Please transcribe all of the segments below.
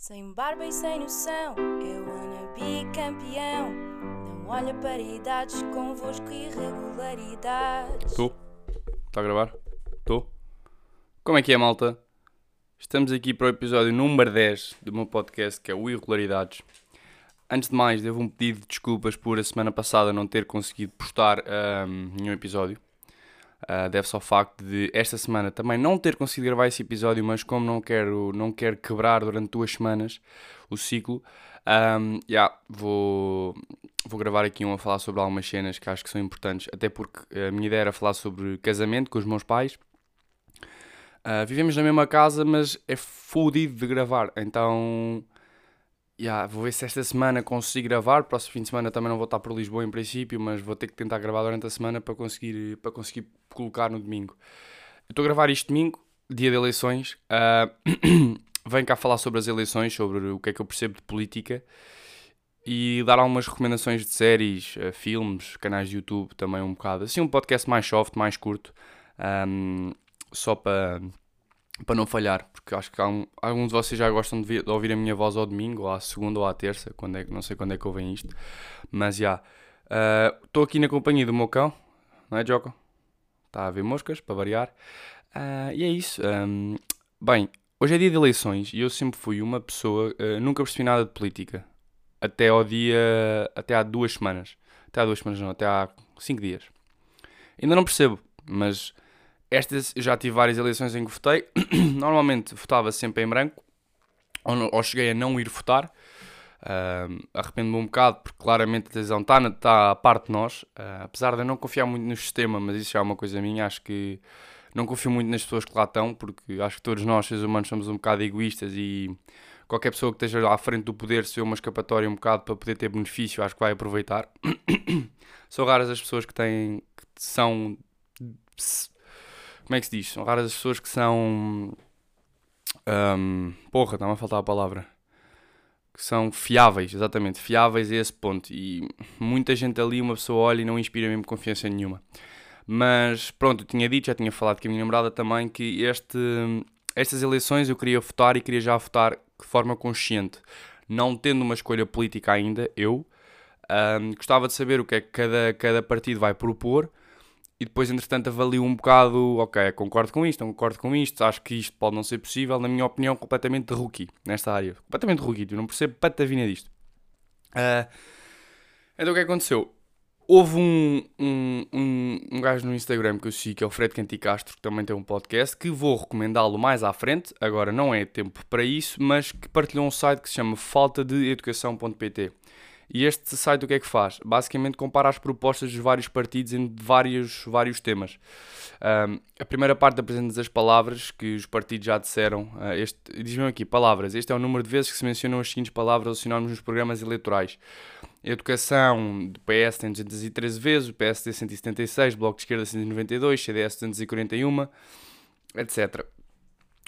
Sem barba e sem noção, eu wanna be campeão. Não olha para idades, convosco irregularidades. Estou? Está a gravar? Estou? Como é que é, malta? Estamos aqui para o episódio número 10 do meu podcast, que é o Irregularidades. Antes de mais, devo um pedido de desculpas por a semana passada não ter conseguido postar ahm, nenhum episódio. Uh, Deve-se ao facto de esta semana também não ter conseguido gravar esse episódio, mas como não quero, não quero quebrar durante duas semanas o ciclo, um, yeah, vou, vou gravar aqui um a falar sobre algumas cenas que acho que são importantes, até porque a minha ideia era falar sobre casamento com os meus pais. Uh, vivemos na mesma casa, mas é fodido de gravar, então yeah, vou ver se esta semana consigo gravar. Próximo fim de semana também não vou estar por Lisboa em princípio, mas vou ter que tentar gravar durante a semana para conseguir, para conseguir colocar no domingo. Eu estou a gravar isto domingo, dia de eleições. Uh, venho cá falar sobre as eleições, sobre o que é que eu percebo de política e dar algumas recomendações de séries, uh, filmes, canais de YouTube também um bocado. Assim, um podcast mais soft, mais curto, um, só para para não falhar, porque acho que um, alguns de vocês já gostam de, de, ouvir a minha voz ao domingo, ou à segunda ou à terça, quando é, não sei quando é que ouvem isto, mas já. Estou uh, aqui na companhia do meu cão, não é, Joko? Está a ver moscas, para variar. Uh, e é isso. Um, bem, hoje é dia de eleições e eu sempre fui uma pessoa, uh, nunca percebi nada de política. Até ao dia. Até há duas semanas. Até há duas semanas, não, até há cinco dias. Ainda não percebo, mas estas eu já tive várias eleições em que votei. Normalmente votava sempre em branco, ou, ou cheguei a não ir votar. Uh, Arrependo-me um bocado porque claramente a decisão está, está à parte de nós. Uh, apesar de eu não confiar muito no sistema, mas isso já é uma coisa minha, acho que não confio muito nas pessoas que lá estão, porque acho que todos nós, seres humanos, somos um bocado egoístas e qualquer pessoa que esteja à frente do poder, se é uma escapatória um bocado para poder ter benefício, acho que vai aproveitar. São raras as pessoas que têm, que são como é que se diz? São raras as pessoas que são. Um, porra, está-me a faltar a palavra. Que são fiáveis, exatamente, fiáveis a esse ponto. E muita gente ali, uma pessoa olha e não inspira mesmo confiança nenhuma. Mas pronto, eu tinha dito, já tinha falado com a minha namorada também, que este, estas eleições eu queria votar e queria já votar de forma consciente. Não tendo uma escolha política ainda, eu um, gostava de saber o que é que cada, cada partido vai propor e depois, entretanto, avalio um bocado, ok, concordo com isto, concordo com isto, acho que isto pode não ser possível, na minha opinião, completamente de rookie nesta área. Completamente rookie, eu não percebo patavina disto. Uh, então o que aconteceu? Houve um, um, um, um gajo no Instagram que eu sigo, que é o Fred Canticastro, que também tem um podcast, que vou recomendá-lo mais à frente, agora não é tempo para isso, mas que partilhou um site que se chama faltadeeducação.pt. E este site o que é que faz? Basicamente compara as propostas dos vários partidos em vários, vários temas. Um, a primeira parte apresenta as palavras que os partidos já disseram. Uh, este, Diz-me aqui, palavras. Este é o número de vezes que se mencionam as seguintes palavras aos sinónimos nos programas eleitorais. Educação, do PS tem 213 vezes, o PSD 176, Bloco de Esquerda 192, CDS 241, etc.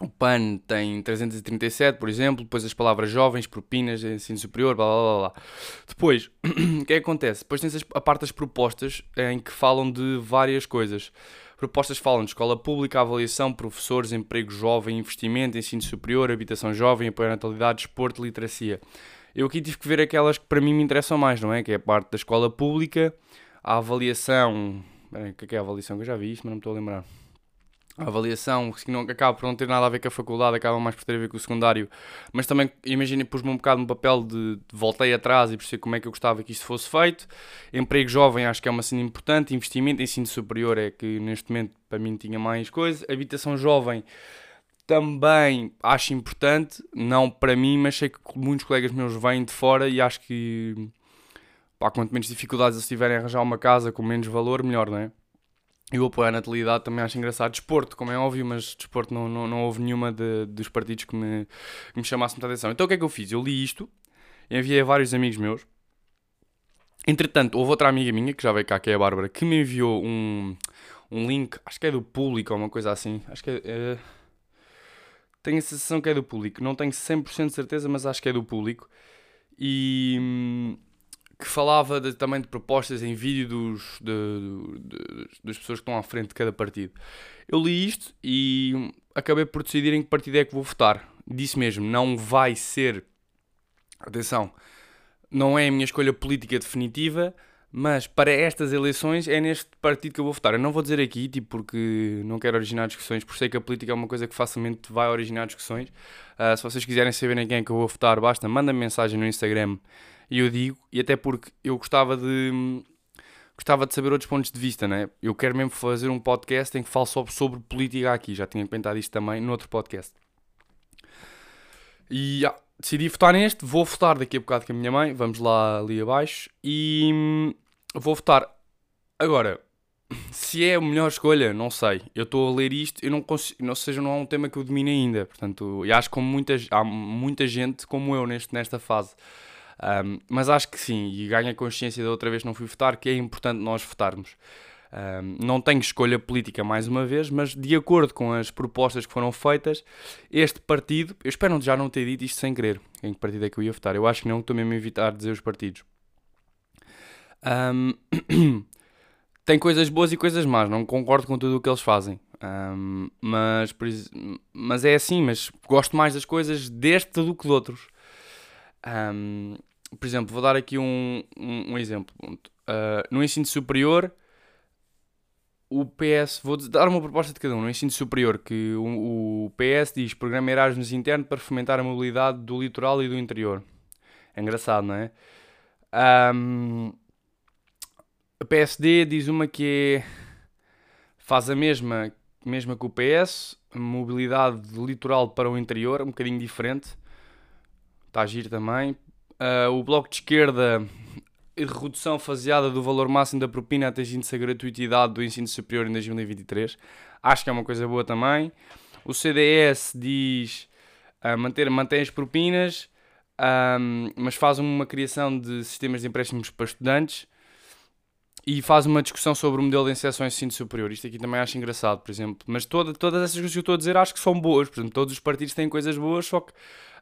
O PAN tem 337, por exemplo. Depois as palavras jovens, propinas, ensino superior, blá blá blá. blá. Depois, o que é que acontece? Depois tens a parte das propostas em que falam de várias coisas. Propostas falam de escola pública, avaliação, professores, emprego jovem, investimento, ensino superior, habitação jovem, apoio à natalidade, desporto, literacia. Eu aqui tive que ver aquelas que para mim me interessam mais, não é? Que é a parte da escola pública, a avaliação. O que é a avaliação? Que eu já vi isto, mas não me estou a lembrar a avaliação, que não, acaba por não ter nada a ver com a faculdade, acaba mais por ter a ver com o secundário, mas também, imagina, pus-me um bocado no papel de, de, voltei atrás e percebi como é que eu gostava que isto fosse feito. Emprego jovem acho que é uma cena importante, investimento, ensino superior é que neste momento para mim tinha mais coisa, habitação jovem também acho importante, não para mim, mas sei que muitos colegas meus vêm de fora e acho que, pá, quanto menos dificuldades eles tiverem a arranjar uma casa com menos valor, melhor, não é? E o apoio à natalidade também acho engraçado. Desporto, como é óbvio, mas desporto não, não, não houve nenhuma de, dos partidos que me, que me chamasse muita atenção. Então o que é que eu fiz? Eu li isto, enviei a vários amigos meus. Entretanto, houve outra amiga minha, que já veio cá, que é a Bárbara, que me enviou um, um link, acho que é do público ou uma coisa assim. Acho que é, é... Tenho a sensação que é do público. Não tenho 100% de certeza, mas acho que é do público. E hum, que falava de, também de propostas em vídeo dos, de, de, das pessoas que estão à frente de cada partido. Eu li isto e acabei por decidir em que partido é que vou votar. disse mesmo, não vai ser. Atenção, não é a minha escolha política definitiva, mas para estas eleições é neste partido que eu vou votar. Eu não vou dizer aqui, tipo, porque não quero originar discussões, por sei que a política é uma coisa que facilmente vai originar discussões. Uh, se vocês quiserem saber em quem é que eu vou votar, basta, manda -me mensagem no Instagram e eu digo. E até porque eu gostava de gostava de saber outros pontos de vista, né? Eu quero mesmo fazer um podcast em que falo só sobre política aqui. Já tinha comentado isto também no outro podcast. E decidi votar neste. Vou votar daqui a bocado com a minha mãe. Vamos lá ali abaixo. E hum, vou votar. Agora, se é a melhor escolha, não sei. Eu estou a ler isto, eu não consigo, não seja, não é um tema que eu domine ainda. Portanto, e acho que muita, há muita gente como eu neste, nesta fase. Um, mas acho que sim, e ganho consciência da outra vez não fui votar, que é importante nós votarmos. Um, não tenho escolha política mais uma vez, mas de acordo com as propostas que foram feitas, este partido, eu espero já não ter dito isto sem querer, em que partido é que eu ia votar. Eu acho que não estou mesmo a evitar dizer os partidos. Um, tem coisas boas e coisas más, não concordo com tudo o que eles fazem. Um, mas, mas é assim, mas gosto mais das coisas deste do que de outros. Um, por exemplo, vou dar aqui um, um, um exemplo. Uh, no ensino superior, o PS, vou dar uma proposta de cada um. No ensino superior, que o, o PS diz programa Erasmus interno para fomentar a mobilidade do litoral e do interior. É engraçado, não é? Um, a PSD diz uma que é, faz a mesma, mesma que o PS, mobilidade do litoral para o interior, um bocadinho diferente. Está a giro também. Uh, o Bloco de Esquerda, redução faseada do valor máximo da propina atingindo-se a gratuitidade do ensino superior em 2023. Acho que é uma coisa boa também. O CDS diz uh, manter, mantém as propinas, um, mas faz uma criação de sistemas de empréstimos para estudantes e faz uma discussão sobre o modelo de inserção em ensino superior. Isto aqui também acho engraçado, por exemplo. Mas toda, todas essas coisas que eu estou a dizer acho que são boas. Por exemplo, todos os partidos têm coisas boas, só que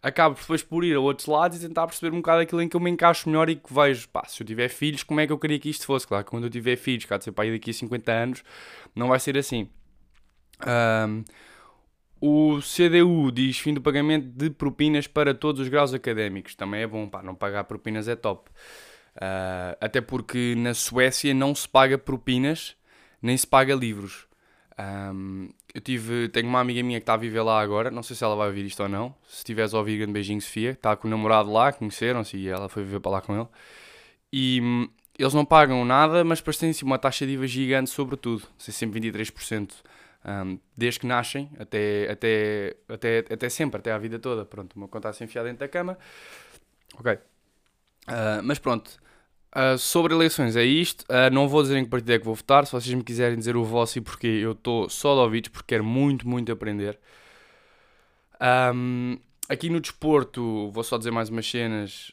acabo depois por ir a outros lados e tentar perceber um bocado aquilo em que eu me encaixo melhor e que vejo, pá, se eu tiver filhos, como é que eu queria que isto fosse? Claro, quando eu tiver filhos, cá de ser pai daqui a 50 anos, não vai ser assim. Um, o CDU diz fim do pagamento de propinas para todos os graus académicos. Também é bom, pá, não pagar propinas é top. Uh, até porque na Suécia não se paga propinas, nem se paga livros. Um, eu tive, tenho uma amiga minha que está a viver lá agora, não sei se ela vai ouvir isto ou não. Se estiveres a ouvir, grande beijinho, Sofia. Está com o namorado lá, conheceram-se e ela foi viver para lá com ele. E hum, eles não pagam nada, mas depois têm assim, uma taxa de IVA gigante sobre tudo, sei, sempre 23%. Um, desde que nascem até, até, até, até sempre, até a vida toda. Pronto, uma conta assim enfiada dentro da cama. Ok. Uh, mas pronto, uh, sobre eleições é isto. Uh, não vou dizer em que partido é que vou votar. Se vocês me quiserem dizer o vosso e porquê, eu estou só de ouvidos porque quero muito, muito aprender. Um, aqui no desporto, vou só dizer mais umas cenas.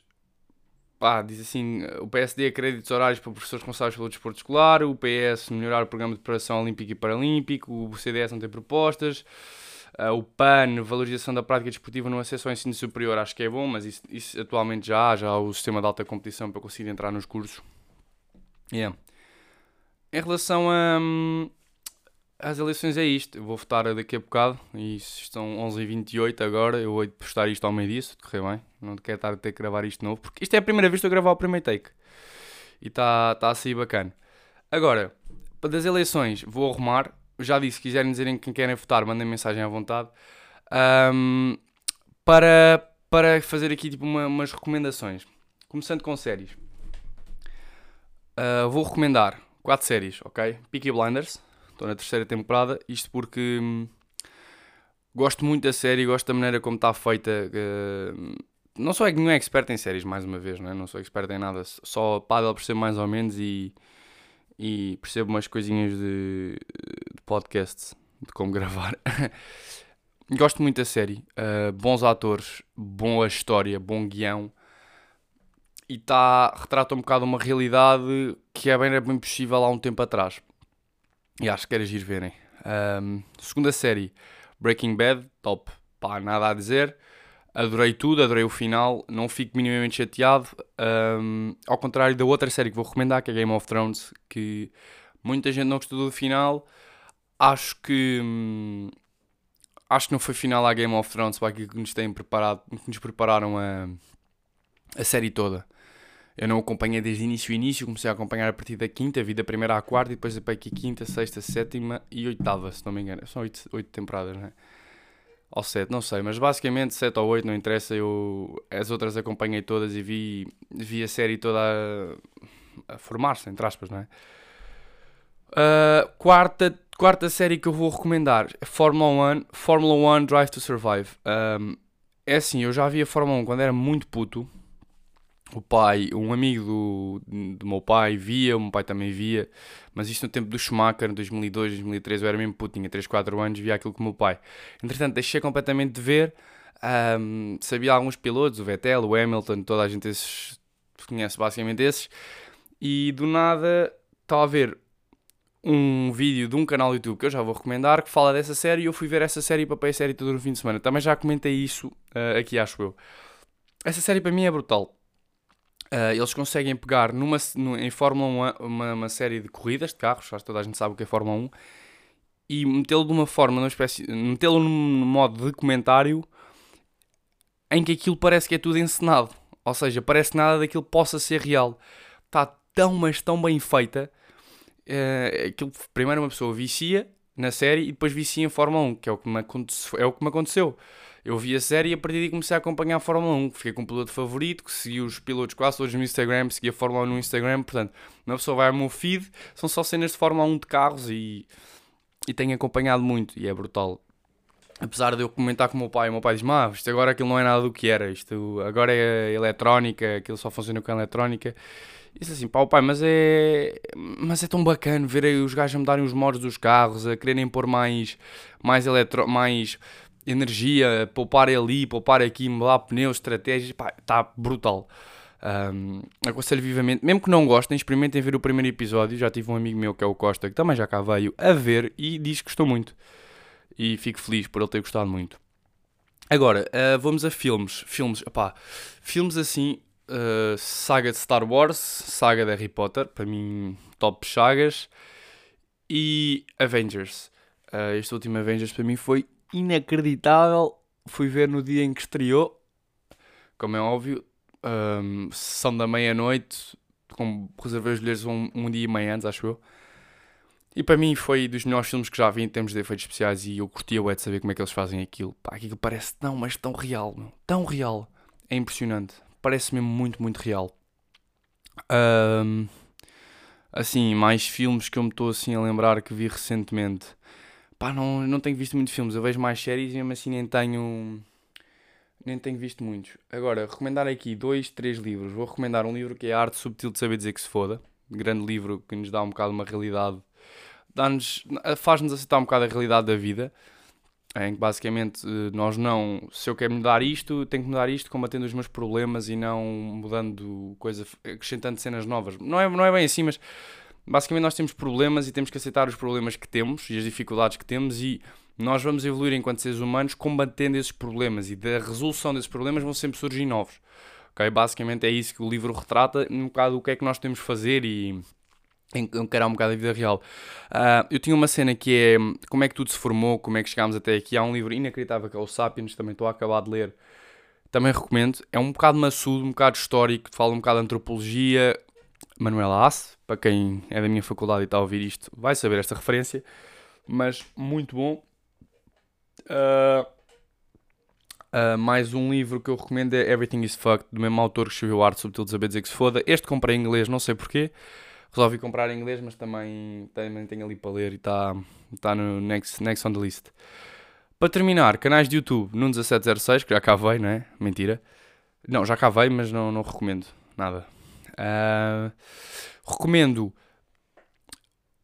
Pá, diz assim: o PSD créditos horários para professores responsáveis pelo desporto escolar, o PS melhorar o programa de preparação olímpica e paralímpico, o CDS não tem propostas. Uh, o PAN, valorização da prática desportiva no acesso ao ensino superior, acho que é bom, mas isso, isso atualmente já há, já há o sistema de alta competição para conseguir entrar nos cursos. Yeah. Em relação a, um, às eleições é isto, eu vou votar daqui a bocado, e estão 11h28 agora, eu vou postar isto ao meio disso, de correr bem, não quero estar a ter que gravar isto novo, porque isto é a primeira vez que eu gravar o primeiro take, e está tá a sair bacana. Agora, das eleições, vou arrumar, já disse, se quiserem dizer em quem querem votar, mandem mensagem à vontade. Um, para, para fazer aqui tipo, uma, umas recomendações. Começando com séries. Uh, vou recomendar quatro séries, ok? Peaky Blinders, estou na terceira temporada. Isto porque hum, gosto muito da série, gosto da maneira como está feita. Uh, não sou nenhum expert em séries, mais uma vez, não, é? não sou expert em nada, só paddle percebo mais ou menos e, e percebo umas coisinhas de, podcast de como gravar. Gosto muito da série. Uh, bons atores, boa história, bom guião. E tá, retrata um bocado uma realidade que é bem, é bem possível há um tempo atrás. E acho que queres ir verem. Um, segunda série, Breaking Bad, top. Pá, nada a dizer. Adorei tudo, adorei o final. Não fico minimamente chateado. Um, ao contrário da outra série que vou recomendar, que é Game of Thrones, que muita gente não gostou do final acho que hum, acho que não foi final à Game of Thrones para aquilo que nos têm preparado, que nos prepararam a, a série toda. Eu não acompanhei desde início, início, comecei a acompanhar a partir da quinta, vi da primeira à quarta e depois para aqui quinta, sexta, sétima e oitava, se não me engano. São oito, oito temporadas, não é? Ou sete, não sei, mas basicamente sete ou oito, não interessa. Eu as outras acompanhei todas e vi, vi a série toda a, a formar-se, entre aspas, não é? Uh, quarta, quarta série que eu vou recomendar é Fórmula 1, Fórmula 1 Drive to Survive. Um, é assim, eu já vi a Fórmula 1 quando era muito puto. O pai, um amigo do, do meu pai via, o meu pai também via, mas isto no tempo do Schumacher, em 2002, 2003, eu era mesmo puto, tinha 3, 4 anos, via aquilo com o meu pai. Entretanto, deixei completamente de ver, um, sabia alguns pilotos, o Vettel, o Hamilton, toda a gente esses, conhece basicamente esses, e do nada estava a ver um vídeo de um canal YouTube que eu já vou recomendar que fala dessa série e eu fui ver essa série e papei a série todo no fim de semana. Também já comentei isso uh, aqui, acho eu. Essa série para mim é brutal. Uh, eles conseguem pegar numa, no, em Fórmula 1 uma, uma, série de corridas de carros, acho que toda a gente sabe o que é Fórmula 1, e metê-lo de uma forma, numa espécie, metê-lo num modo de comentário em que aquilo parece que é tudo encenado. Ou seja, parece nada daquilo possa ser real. Está tão, mas tão bem feita uh, aquilo, primeiro uma pessoa vicia na série e depois vicia em Fórmula 1, que é o que me, é o que me aconteceu. Eu vi a série e a partir daí comecei a acompanhar a Fórmula 1. Fiquei com um piloto favorito, que segui os pilotos quase todos no Instagram, segui a Fórmula 1 no Instagram. Portanto, uma pessoa vai ao meu feed, são só cenas de Fórmula 1 de carros e, e tenho acompanhado muito e é brutal. Apesar de eu comentar com o meu pai, o meu pai diz: Mas isto agora aquilo não é nada do que era, isto agora é eletrónica, aquilo só funciona com a eletrónica. Disse assim, pá, pai, mas é, mas é tão bacana ver aí os gajos a mudarem os modos dos carros, a quererem pôr mais, mais, eletro, mais energia, poupar ali, poupar aqui, mudar pneus, estratégias, pá, está brutal. Um, aconselho vivamente, mesmo que não gostem, experimentem ver o primeiro episódio. Já tive um amigo meu que é o Costa, que também já cá veio a ver e diz que gostou muito. E fico feliz por ele ter gostado muito. Agora, uh, vamos a filmes. Filmes, opá, filmes assim, uh, saga de Star Wars, saga de Harry Potter, para mim, top sagas, e Avengers. Uh, este último Avengers para mim foi inacreditável. Fui ver no dia em que estreou, como é óbvio, um, sessão da meia-noite, com reservei os bilhetes um, um dia e meia antes, acho eu. E para mim foi dos melhores filmes que já vi em termos de efeitos especiais e eu curtia o de saber como é que eles fazem aquilo. Pá, aquilo parece tão, mas tão real, meu. Tão real. É impressionante parece mesmo muito, muito real. Um, assim, mais filmes que eu me estou assim a lembrar que vi recentemente. Pá, não, não tenho visto muitos filmes, eu vejo mais séries e mesmo assim nem tenho. Nem tenho visto muitos. Agora, recomendar aqui dois, três livros. Vou recomendar um livro que é A Arte Subtil de Saber Dizer que se Foda. Grande livro que nos dá um bocado uma realidade. Faz-nos aceitar um bocado a realidade da vida em que basicamente eh, nós não, se eu quero mudar isto, tenho que mudar isto combatendo os meus problemas e não mudando coisas, acrescentando cenas novas. Não é, não é bem assim, mas basicamente nós temos problemas e temos que aceitar os problemas que temos e as dificuldades que temos e nós vamos evoluir enquanto seres humanos combatendo esses problemas e da resolução desses problemas vão sempre surgir novos. Okay? Basicamente é isso que o livro retrata, um bocado o que é que nós temos de fazer e encarar um bocado a vida real. Uh, eu tinha uma cena que é como é que tudo se formou, como é que chegámos até aqui. Há um livro inacreditável que é o Sapiens, também estou a acabar de ler. Também recomendo. É um bocado maçudo, um bocado histórico, fala um bocado de antropologia. Manuela Asse, para quem é da minha faculdade e está a ouvir isto, vai saber esta referência. Mas muito bom. Uh, uh, mais um livro que eu recomendo é Everything is Fucked, do mesmo autor que escreveu Arte Subtil de Saber Dizer que se foda. Este comprei em inglês, não sei porquê resolvi comprar em inglês, mas também, também tenho ali para ler e está tá no next, next on the list. Para terminar, canais de YouTube no 1706, que já veio, não é? Mentira. Não, já veio, mas não, não recomendo nada. Uh, recomendo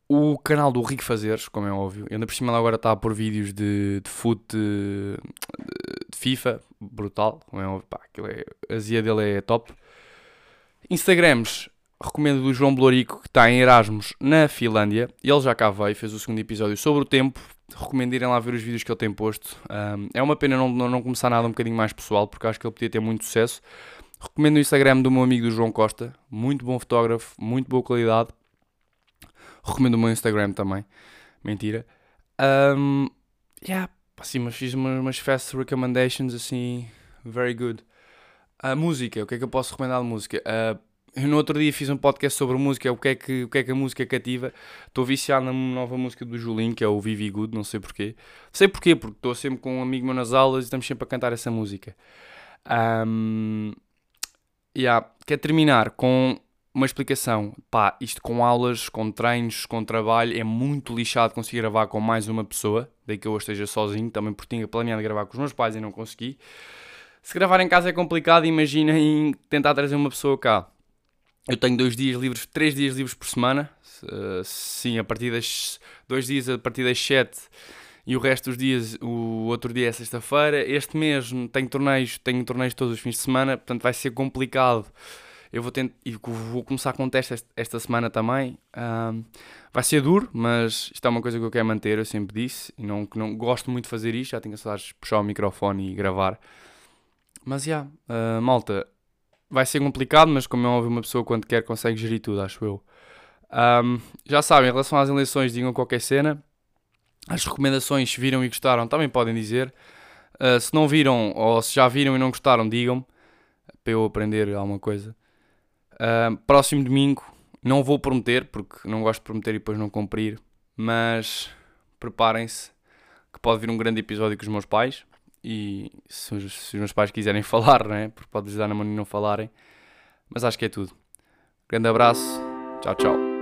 o canal do Rico Fazeres, como é óbvio. Ainda por cima agora está a pôr vídeos de, de foot de, de, FIFA, brutal, como é óbvio. Pá, é, a zia dele é top. Instagrams, recomendo do João Blorico, que está em Erasmus na Finlândia. Ele já cá veio, fez o segundo episódio sobre o tempo. Recomendo irem lá ver os vídeos que ele tem posto. Um, é uma pena não, não, não, começar nada um bocadinho mais pessoal, porque acho que ele podia ter muito sucesso. Recomendo o Instagram do meu amigo do João Costa, muito bom fotógrafo, muito boa qualidade. Recomendo o meu Instagram também, mentira. Um, yeah, assim, mas fiz umas, umas fast recommendations assim, very good. A música, o que é que eu posso recomendar de música? Uh, eu no outro dia fiz um podcast sobre música, o que é que, o que, é que a música cativa. Estou viciado na nova música do Julinho, que é o Vivi Good, não sei porquê. Sei porquê, porque estou sempre com um amigo meu nas aulas e estamos sempre a cantar essa música. Um, yeah. Quer terminar com uma explicação. Pá, isto com aulas, com treinos, com trabalho, é muito lixado conseguir gravar com mais uma pessoa. Daí que eu esteja sozinho, também porque tinha planeado gravar com os meus pais e não consegui. Se gravar em casa é complicado, imaginem tentar trazer uma pessoa cá. Eu tenho dois dias livres, três dias livres por semana. Uh, sim, a partir das. dois dias a partir das sete e o resto dos dias, o outro dia é sexta-feira. Este mês tenho torneios, tenho torneios todos os fins de semana, portanto vai ser complicado. Eu vou, tentar, vou começar com testes esta semana também. Um, vai ser duro, mas isto é uma coisa que eu quero manter, eu sempre disse. E não, não gosto muito de fazer isto, já tenho saudades de puxar o microfone e gravar. Mas já, yeah, uh, malta, vai ser complicado, mas como é óbvio, uma pessoa quando quer consegue gerir tudo, acho eu. Um, já sabem, em relação às eleições, digam qualquer cena. As recomendações, se viram e gostaram, também podem dizer. Uh, se não viram ou se já viram e não gostaram, digam-me para eu aprender alguma coisa. Uh, próximo domingo, não vou prometer, porque não gosto de prometer e depois não cumprir, mas preparem-se que pode vir um grande episódio com os meus pais e se os, se os meus pais quiserem falar, né? porque pode-lhes dar na mão e não falarem. Mas acho que é tudo. Grande abraço, tchau, tchau.